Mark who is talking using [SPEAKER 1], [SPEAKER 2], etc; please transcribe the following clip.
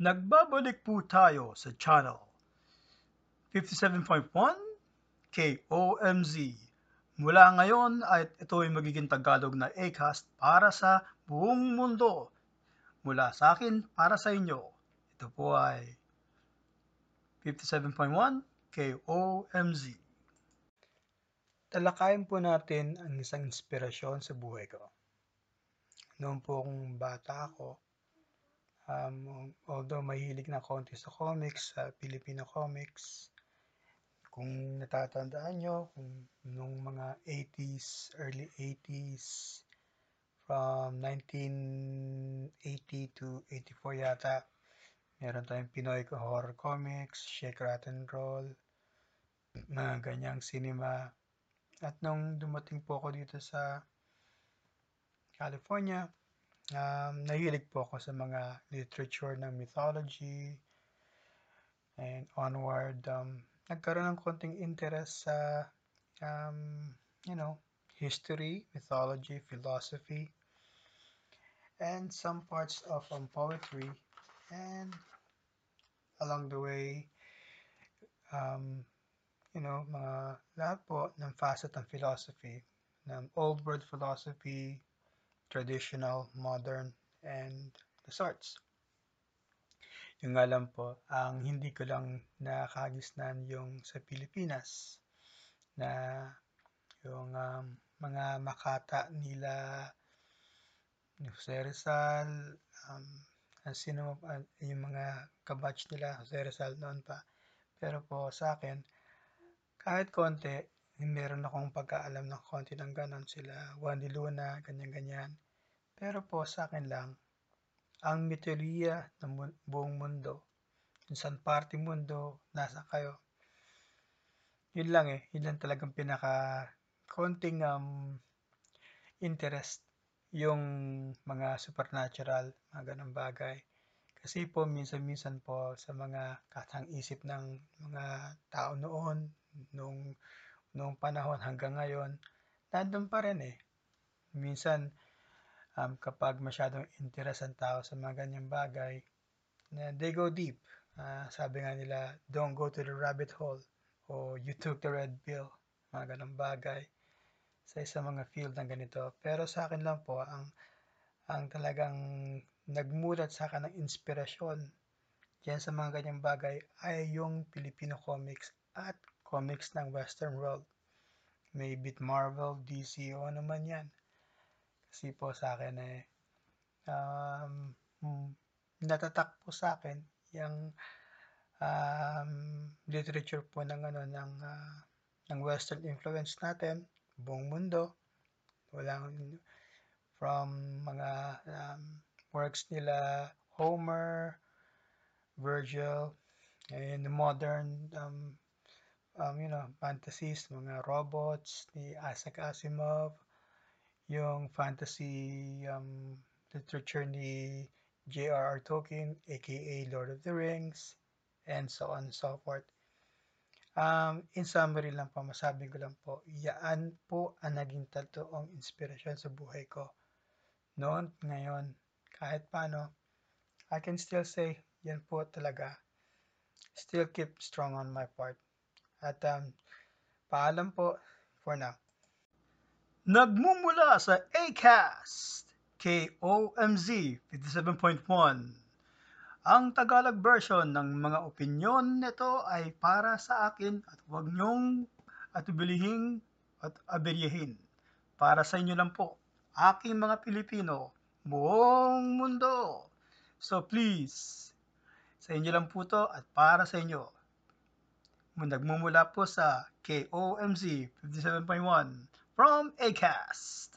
[SPEAKER 1] Nagbabalik po tayo sa channel 57.1 KOMZ. Mula ngayon ay ito ay magiging Tagalog na Acast para sa buong mundo. Mula sa akin para sa inyo. Ito po ay 57.1 KOMZ. Talakayin po natin ang isang inspirasyon sa buhay ko. Noong po akong bata ako, um, although mahilig na konti sa comics, sa Filipino comics, kung natatandaan nyo, kung nung mga 80s, early 80s, from 1980 to 84 yata, meron tayong Pinoy horror comics, Shake, Rattle, Roll, mga ganyang cinema. At nung dumating po ako dito sa California, um, nahilig po ako sa mga literature ng mythology and onward. Um, nagkaroon ng konting interest sa, um, you know, history, mythology, philosophy, and some parts of um, poetry. And along the way, um, you know, mga lahat po ng facet ng philosophy, ng old world philosophy, traditional, modern, and the sorts. Yung nga lang po, ang hindi ko lang nakagisnan yung sa Pilipinas na yung um, mga makata nila Jose Rizal, um, sino, uh, yung mga kabatch nila, Jose Rizal noon pa. Pero po sa akin, kahit konti, meron akong pagkaalam ng konti ng ganon sila, de Luna, ganyan-ganyan. Pero po sa akin lang, ang mitolohiya ng buong mundo, kung saan parte mundo, nasa kayo, yun lang eh, yun lang talagang pinaka konting um, interest yung mga supernatural, mga ganong bagay. Kasi po minsan-minsan po sa mga katang isip ng mga tao noon, nung, nung panahon hanggang ngayon, nandun pa rin eh. Minsan, um, kapag masyadong interest ang tao sa mga ganyang bagay, na they go deep. Uh, sabi nga nila, don't go to the rabbit hole o you took the red pill, mga ganong bagay sa isang mga field ng ganito. Pero sa akin lang po, ang, ang talagang nagmulat sa akin ng inspirasyon diyan sa mga ganyang bagay ay yung Filipino comics at comics ng Western world. May bit Marvel, DC, o ano man yan. Kasi po sa akin eh, um, natatak po sa akin yung um, literature po ng ano ng uh, ng western influence natin buong mundo walang from mga um, works nila Homer Virgil and modern um, um, you know, fantasies, mga robots ni Isaac Asimov, yung fantasy um, literature ni J.R.R. Tolkien, aka Lord of the Rings, and so on and so forth. Um, in summary lang po, masabi ko lang po, yaan po ang naging totoong inspirasyon sa buhay ko. Noon, ngayon, kahit paano, I can still say, yan po talaga. Still keep strong on my part. At um, paalam po for now. Nagmumula sa ACAST, KOMZ 57.1. Ang Tagalog version ng mga opinyon nito ay para sa akin at huwag niyong atubilihing at aberyahin. Para sa inyo lang po, aking mga Pilipino, buong mundo. So please, sa inyo lang po to at para sa inyo nagmumula po sa KOMZ 57.1 from ACAST.